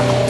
Stop.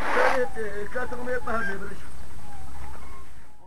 jinni. Seni katılmaya pahane bir